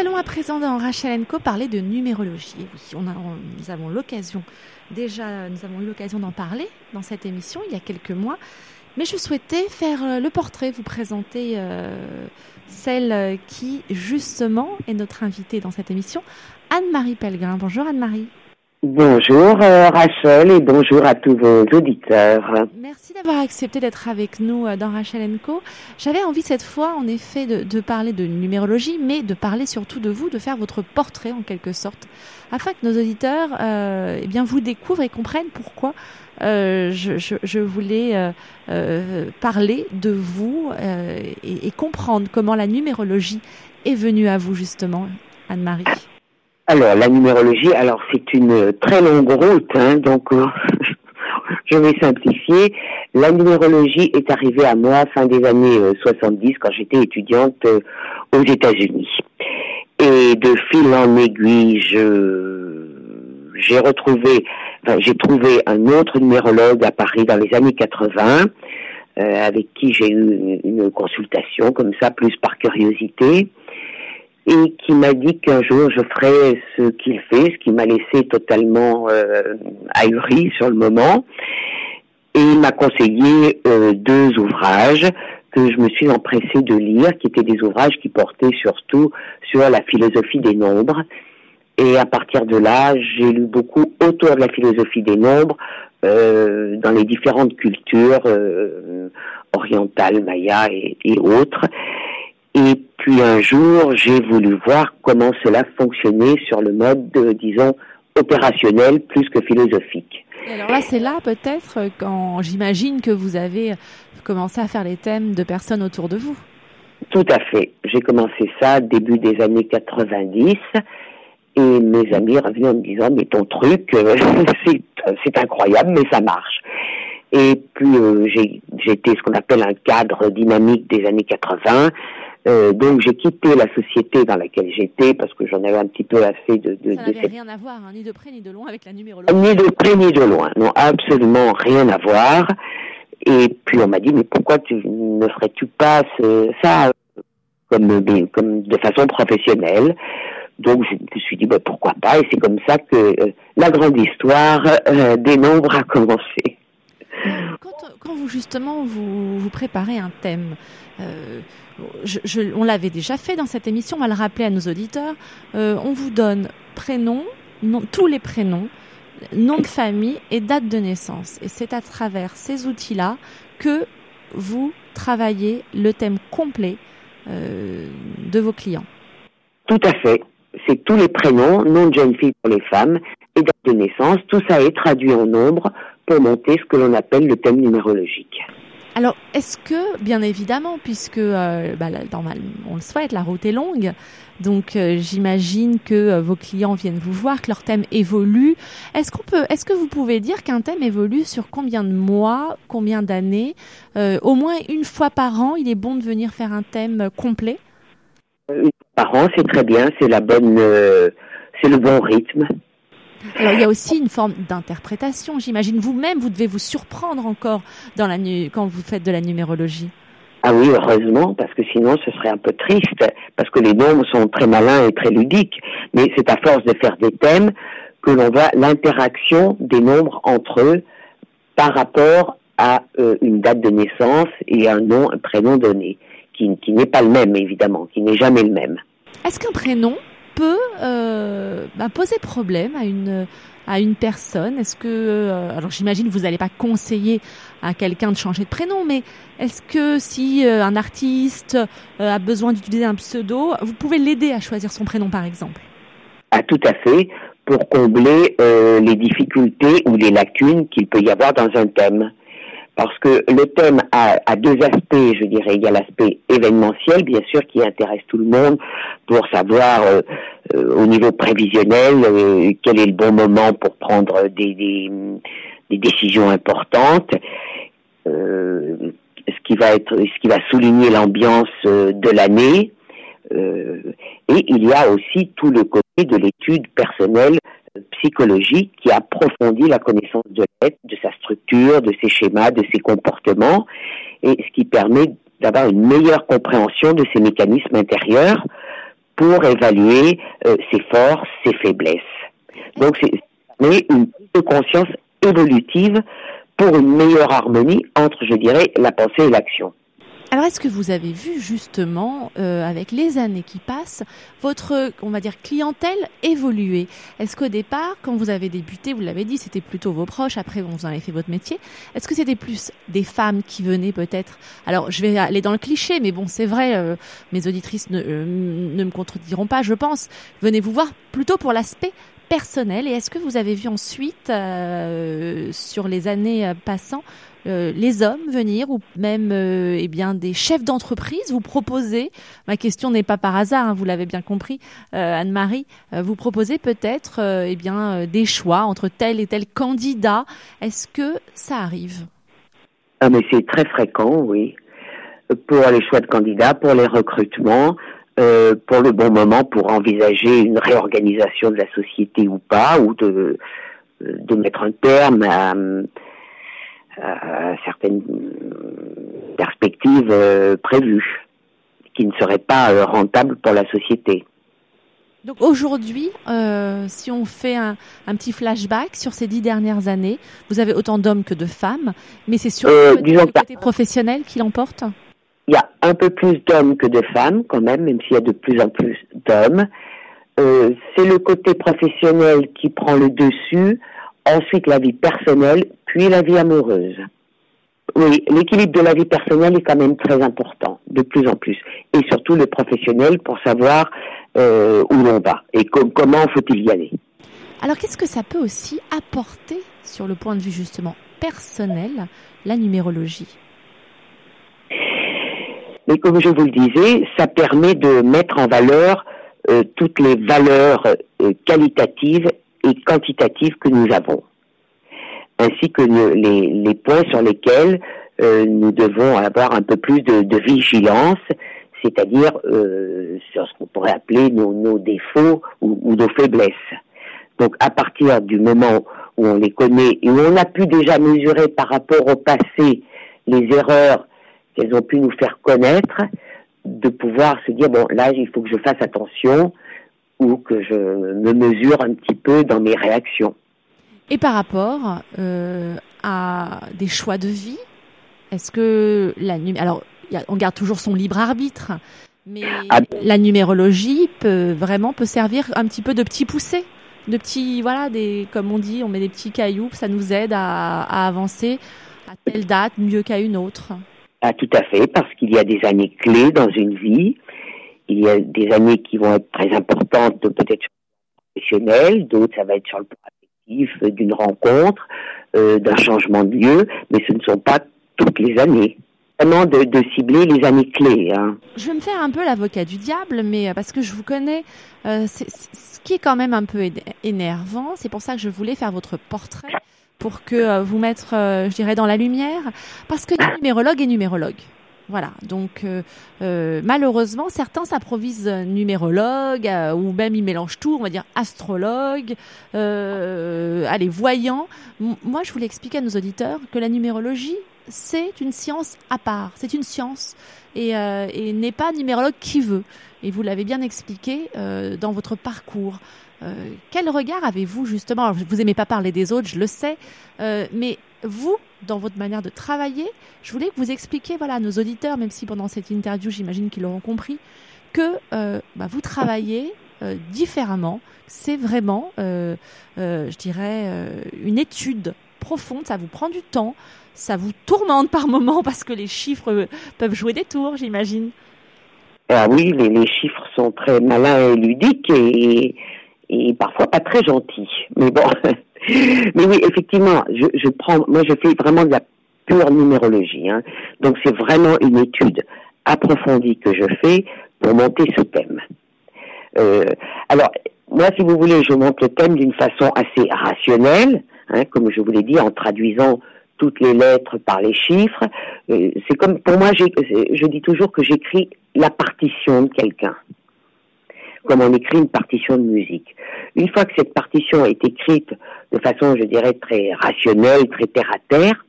allons à présent dans Rachel Co parler de numérologie. Oui, on a, nous avons l'occasion, déjà, nous avons eu l'occasion d'en parler dans cette émission il y a quelques mois. Mais je souhaitais faire euh, le portrait, vous présenter euh, celle qui, justement, est notre invitée dans cette émission, Anne-Marie Pellegrin. Bonjour Anne-Marie. Bonjour euh, Rachel et bonjour à tous vos auditeurs. Merci d'avoir accepté d'être avec nous euh, dans Rachel Co. J'avais envie cette fois en effet de, parler de numérologie, mais de parler surtout de vous, de faire votre portrait en quelque sorte, afin que nos auditeurs euh, eh bien, vous découvrent et comprennent pourquoi je, voulais parler de vous et comprendre comment la numérologie est venue à vous justement, Anne-Marie. Alors, la numérologie, alors c'est une très longue route, hein, donc euh, je vais simplifier. La numérologie est arrivée à moi fin des années 70 euh, quand j'étais étudiante euh, aux États-Unis. Et de fil en aiguille, j'ai retrouvé, enfin, j'ai trouvé un autre numérologue à Paris dans les années 80, avec qui j'ai eu une consultation comme ça, plus par curiosité et qui m'a dit qu'un jour je ferais ce qu'il fait, ce qui m'a laissé totalement euh, sur le moment. Et il m'a conseillé euh, deux ouvrages que je me suis empressée de lire, qui étaient des ouvrages qui portaient surtout sur la philosophie des nombres. Et à partir de là, j'ai lu beaucoup autour de la philosophie des nombres, euh, dans les différentes cultures euh, orientales, mayas et, et autres. Et puis un jour, j'ai voulu voir comment cela fonctionnait sur le mode, disons, opérationnel plus que philosophique. Alors là, c'est là peut-être quand j'imagine que vous avez commencé à faire les thèmes de personnes autour de vous. Tout à fait. J'ai commencé ça début des années 90 et mes amis revenaient en me disant mais ton truc euh, c'est incroyable mais ça marche. Et puis euh, j'ai été ce qu'on appelle un cadre dynamique des années 80 euh, donc j'ai quitté la société dans laquelle j'étais parce que j'en avais un petit peu assez de. de ça n'avait rien à voir, hein, ni de près ni de loin avec la numérologie. Ni de près ni de loin, non, absolument rien à voir. Et puis on m'a dit mais pourquoi tu ne ferais-tu pas ça comme, comme de façon professionnelle? Donc je me suis dit bah, pourquoi pas? Et c'est comme ça que euh, la grande histoire euh, des nombres a commencé. Quand, vous justement vous, préparez un thème, euh, on l'avait déjà fait dans cette émission, on va le rappeler à nos auditeurs. Euh, on vous donne prénom, tous les prénoms, nom de famille et date de naissance. Et c'est à travers ces outils-là que vous travaillez le thème complet euh, de vos clients. Tout à fait. C'est tous les prénoms, nom de jeune fille pour les femmes et date de naissance. Tout ça est traduit en nombre pour monter ce que l'on appelle le thème numérologique. Alors, est-ce que, bien évidemment, puisque euh, bah, on le souhaite, la route est longue, donc euh, j'imagine que euh, vos clients viennent vous voir, que leur thème évolue. Est-ce qu'on peut, est-ce que vous pouvez dire qu'un thème évolue sur combien de mois, combien d'années, au moins une fois par an, il est bon de venir faire un thème complet? Une fois par an, c'est très bien, c'est la bonne, c'est le bon rythme. Alors il y a aussi une forme d'interprétation, j'imagine. Vous-même, vous devez vous surprendre encore dans la quand vous faites de la numérologie. Ah oui, heureusement, parce que sinon ce serait un peu triste, parce que les nombres sont très malins et très ludiques. Mais c'est à force de faire des thèmes que l'on voit l'interaction des nombres entre eux par rapport à euh, une date de naissance et un nom, un prénom donné, qui, qui n'est pas le même évidemment, qui n'est jamais le même. Est-ce qu'un prénom peut euh, bah, poser problème à une à une personne. Est-ce que euh, alors j'imagine vous n'allez pas conseiller à quelqu'un de changer de prénom, mais est-ce que si euh, un artiste a besoin d'utiliser un pseudo, vous pouvez l'aider à choisir son prénom par exemple? Ah tout à fait pour combler les difficultés ou les lacunes qu'il peut y avoir dans un thème parce que le thème a, deux aspects, je dirais. Il y a l'aspect événementiel, bien sûr, qui intéresse tout le monde pour savoir euh, euh, au niveau prévisionnel euh, quel est le bon moment pour prendre des, décisions importantes. ce qui va souligner l'ambiance de l'année. et il y a aussi tout le côté de l'étude personnelle psychologique qui approfondit la connaissance de l'être, de sa structure, de ses schémas, de ses comportements, et ce qui permet d'avoir une meilleure compréhension de ses mécanismes intérieurs pour évaluer ses forces, ses faiblesses. Donc c'est une conscience évolutive pour une meilleure harmonie entre, je dirais, la pensée et l'action. Alors, est-ce que vous avez vu justement, euh, avec les années qui passent, votre, on va dire, clientèle évoluer? Est-ce qu'au départ, quand vous avez débuté, vous l'avez dit, c'était plutôt vos proches, après vous en avez fait votre métier, est-ce que c'était plus des femmes qui venaient peut-être? Alors, je vais aller dans le cliché, mais bon, c'est vrai, euh, mes auditrices ne, euh, ne me contrediront pas, je pense. Venez vous voir plutôt pour l'aspect personnel. Et est-ce que vous avez vu ensuite, sur les années passant, euh, les hommes venir ou même euh, eh bien des chefs d'entreprise vous proposer ma question n'est pas par hasard hein, vous l'avez bien compris euh, Anne-Marie vous proposez peut-être eh bien des choix entre tel et tel candidat. Est-ce que ça arrive? Ah mais c'est très fréquent oui. Pour les choix de candidats pour les recrutements pour le bon moment pour envisager une réorganisation de la société ou pas ou de de mettre un terme à certaines perspectives euh, prévues qui ne seraient pas euh, rentables pour la société. Donc aujourd'hui, euh, si on fait un, petit flashback sur ces dix dernières années, vous avez autant d'hommes que de femmes, mais c'est surtout le côté professionnel qui l'emporte? Il y a un peu plus d'hommes que de femmes quand même, même s'il y a de plus en plus d'hommes. c'est le côté professionnel qui prend le dessus ensuite la vie personnelle, puis la vie amoureuse. Oui, l'équilibre de la vie personnelle est quand même très important, de plus en plus. Et surtout le professionnel pour savoir euh, où l'on va et comment faut-il y aller. Alors qu'est-ce que ça peut aussi apporter sur le point de vue justement personnel, la numérologie? Mais comme je vous le disais, ça permet de mettre en valeur euh, toutes les valeurs euh, qualitatives et quantitative que nous avons, ainsi que les, points sur lesquels euh, nous devons avoir un peu plus de, vigilance, c'est-à-dire euh, sur ce qu'on pourrait appeler nos, nos défauts ou, ou, nos faiblesses. Donc à partir du moment où on les connaît et où on a pu déjà mesurer par rapport au passé les erreurs qu'elles ont pu nous faire connaître, de pouvoir se dire bon là il faut que je fasse attention, ou que je me mesure un petit peu dans mes réactions. Et par rapport euh, à des choix de vie, est-ce que la alors on garde toujours son libre arbitre, mais ah. la numérologie peut vraiment peut servir un petit peu de petit poussé, de petits voilà des comme on dit, on met des petits cailloux, ça nous aide à, à avancer à telle date mieux qu'à une autre. Ah, tout à fait, parce qu'il y a des années clés dans une vie il y a des années qui vont être très importantes, peut-être sur le professionnel, d'autres ça va être sur le plan affectif, euh, d'une rencontre, euh, d'un changement de lieu, mais ce ne sont pas toutes les années. Vraiment de, de cibler les années clés. Hein. Je vais me faire un peu l'avocat du diable, mais euh, parce que je vous connais, euh, ce qui est quand même un peu énervant, c'est pour ça que je voulais faire votre portrait pour que vous mettre, je dirais, dans la lumière, parce que numérologue est numérologue. Voilà, donc euh, euh, malheureusement, certains s'improvisent numérologues euh, ou même ils mélangent tout, on va dire astrologue, allez, voyant. moi, je voulais expliquer à nos auditeurs que la numérologie, c'est une science à part, c'est une science et, et n'est pas numérologue qui veut. Et vous l'avez bien expliqué dans votre parcours. quel regard avez-vous justement? Alors, Vous aimez pas parler des autres, je le sais, mais vous, dans votre manière de travailler, je voulais que vous expliquiez voilà, à nos auditeurs, même si pendant cette interview, j'imagine qu'ils l'auront compris, que euh, bah, vous travaillez euh, différemment. C'est vraiment, euh, je dirais, une étude profonde. Ça vous prend du temps. Ça vous tourmente par moments parce que les chiffres peuvent jouer des tours, j'imagine. Ah oui, les, les, chiffres sont très malins et ludiques et, et parfois pas très gentils. Mais bon, Mais oui, effectivement, je, prends, moi je fais vraiment de la pure numérologie. Hein. Donc c'est vraiment une étude approfondie que je fais pour monter ce thème. Euh, alors, moi, si vous voulez, je monte le thème d'une façon assez rationnelle, hein, comme je vous l'ai dit, en traduisant toutes les lettres par les chiffres. Euh, c'est comme, pour moi, je dis toujours que j'écris la partition de quelqu'un comme on écrit une partition de musique. Une fois que cette partition est écrite de façon, je dirais, très rationnelle, très terre à terre,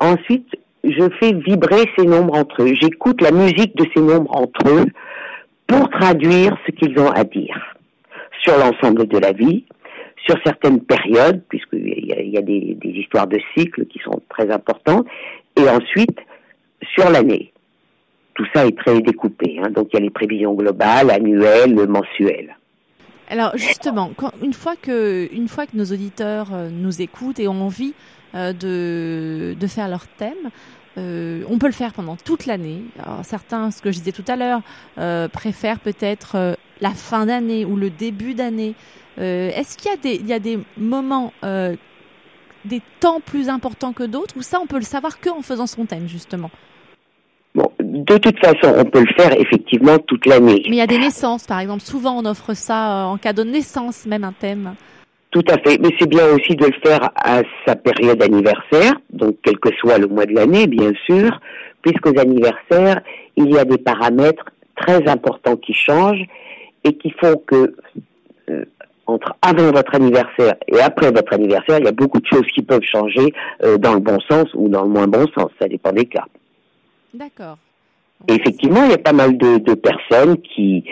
ensuite, je fais vibrer ces nombres entre eux. J'écoute la musique de ces nombres entre eux pour traduire ce qu'ils ont à dire sur l'ensemble de la vie, sur certaines périodes, puisqu'il y a, y a des, histoires de cycles qui sont très importantes, et ensuite sur l'année. Tout ça est très découpé, hein, donc il y a les prévisions globales, annuelles, mensuelles. Alors justement, quand, une fois que une fois que nos auditeurs euh, nous écoutent et ont envie euh, de, de faire leur thème, euh, on peut le faire pendant toute l'année. Certains, ce que je disais tout à l'heure, euh, préfèrent peut-être euh, la fin d'année ou le début d'année. Euh, est-ce qu'il y a des il y a des moments des temps plus importants que d'autres ou ça on peut le savoir que en faisant son thème justement? De toute façon, on peut le faire effectivement toute l'année. Mais il y a des naissances, par exemple. Souvent, on offre ça en cadeau de naissance, même un thème. Tout à fait, mais c'est bien aussi de le faire à sa période anniversaire, donc quel que soit le mois de l'année, bien sûr, puisqu'aux anniversaires, il y a des paramètres très importants qui changent et qui font que euh, entre avant votre anniversaire et après votre anniversaire, il y a beaucoup de choses qui peuvent changer euh, dans le bon sens ou dans le moins bon sens, ça dépend des cas. D'accord. Effectivement, il y a pas mal de, personnes qui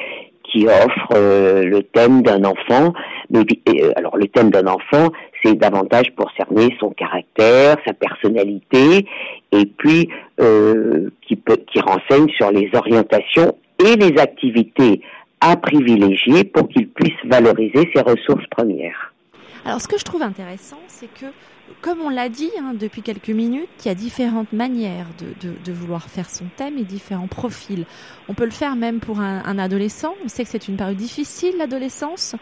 qui offrent euh, le thème d'un enfant. Mais euh, alors le thème d'un enfant, c'est davantage pour cerner son caractère, sa personnalité, et puis euh, qui peut qui renseigne sur les orientations et les activités à privilégier pour qu'il puisse valoriser ses ressources premières. Alors ce que je trouve intéressant, c'est que comme on l'a dit hein, depuis quelques minutes, il y a différentes manières de, de, de, vouloir faire son thème et différents profils. On peut le faire même pour un, un adolescent. On sait que c'est une période difficile, l'adolescence.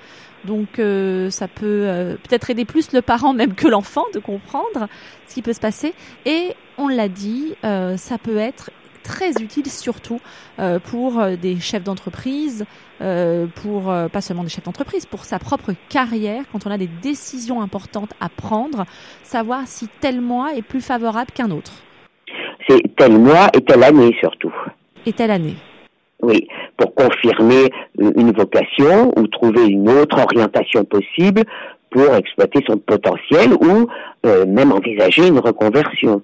Donc euh, ça peut euh, peut-être aider plus le parent même que l'enfant de comprendre ce qui peut se passer. Et on l'a dit, euh, ça peut être très utile surtout euh, pour euh, des chefs d'entreprise, euh, pour euh, pas seulement des chefs d'entreprise, pour sa propre carrière, quand on a des décisions importantes à prendre, savoir si tel mois est plus favorable qu'un autre. C'est tel mois et telle année surtout. Et telle année. Oui, pour confirmer une vocation ou trouver une autre orientation possible pour exploiter son potentiel ou euh, même envisager une reconversion.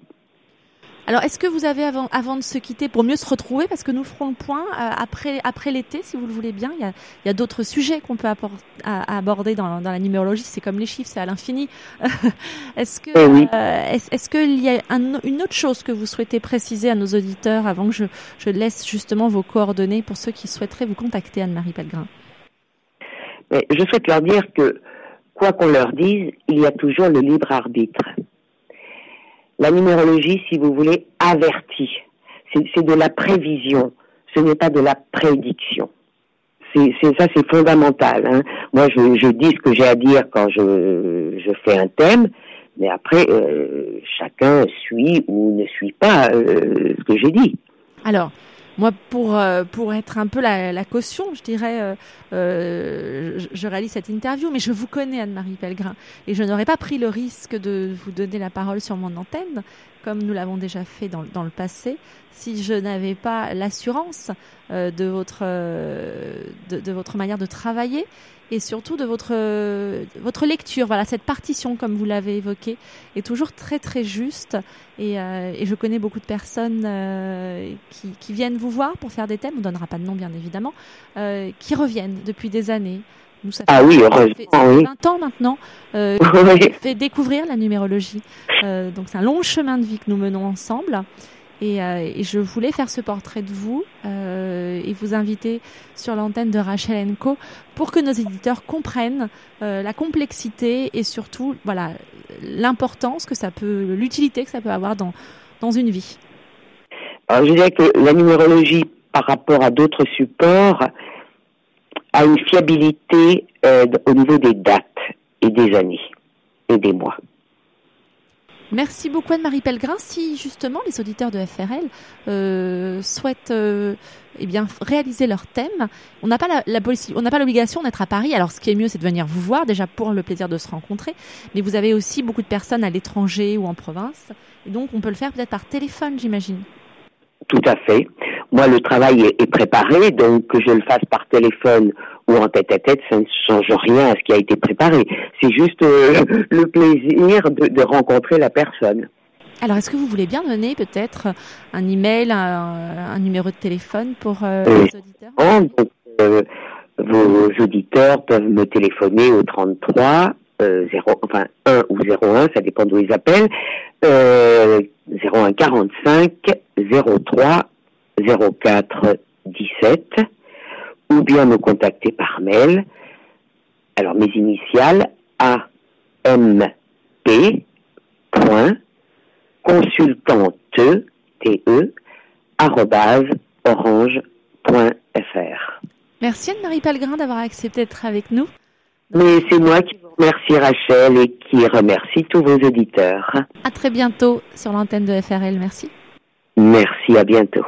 Alors, est-ce que vous avez, avant, avant de se quitter, pour mieux se retrouver, parce que nous ferons le point euh, après, après l'été, si vous le voulez bien, il y a, il y a d'autres sujets qu'on peut apport, à, à aborder dans, dans, la numérologie, c'est comme les chiffres, c'est à l'infini. est-ce que, eh oui. euh, est-ce, est qu'il y a un, une autre chose que vous souhaitez préciser à nos auditeurs avant que je, je laisse justement vos coordonnées pour ceux qui souhaiteraient vous contacter, Anne-Marie Pellegrin? Je souhaite leur dire que, quoi qu'on leur dise, il y a toujours le libre arbitre la numérologie, si vous voulez, avertit. C'est de la prévision, ce n'est pas de la prédiction. C'est ça, c'est fondamental. Hein. Moi, je, dis ce que j'ai à dire quand je, je, fais un thème, mais après, euh, chacun suit ou ne suit pas euh, ce que j'ai dit. Alors, moi, pour, euh, pour être un peu la, caution, je dirais, euh, euh, je, je, réalise cette interview, mais je vous connais, Anne-Marie Pellegrin, et je n'aurais pas pris le risque de vous donner la parole sur mon antenne, comme nous l'avons déjà fait dans, le passé, si je n'avais pas l'assurance euh, de, votre, euh, de, votre manière de travailler et surtout de votre, euh, votre lecture. Voilà, cette partition, comme vous l'avez évoqué, est toujours très très juste. Et, je connais beaucoup de personnes qui, qui, viennent vous voir pour faire des thèmes, on ne donnera pas de nom bien évidemment, qui reviennent depuis des années. Nous, ça ah oui, heureusement, fait, ça oui. 20 ans maintenant, euh, fait découvrir la numérologie. Euh, donc c'est un long chemin de vie que nous menons ensemble. Et, euh, et, je voulais faire ce portrait de vous euh, et vous inviter sur l'antenne de Rachel Co pour que nos éditeurs comprennent euh, la complexité et surtout voilà l'importance que ça peut, l'utilité que ça peut avoir dans dans une vie. Alors je dirais que la numérologie par rapport à d'autres supports a une fiabilité euh, au niveau des dates et des années et des mois. Merci beaucoup Anne-Marie Pellegrin. Si justement les auditeurs de FRL euh, souhaitent euh, eh bien, réaliser leur thème, on n'a pas la, la on n'a pas l'obligation d'être à Paris. Alors ce qui est mieux, c'est de venir vous voir déjà pour le plaisir de se rencontrer. Mais vous avez aussi beaucoup de personnes à l'étranger ou en province, et donc on peut le faire peut-être par téléphone, j'imagine. Tout à fait. Moi, le travail est, est, préparé, donc que je le fasse par téléphone ou en tête à tête, ça ne change rien à ce qui a été préparé. C'est juste euh, le plaisir de, de, rencontrer la personne. Alors, est-ce que vous voulez bien donner peut-être un email, un, un numéro de téléphone pour euh, oui. les auditeurs? Oh, donc, euh, vos auditeurs peuvent me téléphoner au 33 0, enfin 1 ou 01, ça dépend d'où ils appellent, euh, 01 45 03 04 17, ou bien me contacter par mail. Alors mes initiales A M P point consultante T E arrobase orange.fr. Merci Anne-Marie Palgrin d'avoir accepté d'être avec nous. Mais c'est moi qui vous remercie Rachel et qui remercie tous vos auditeurs. À très bientôt sur l'antenne de FRL. Merci. Merci, à bientôt.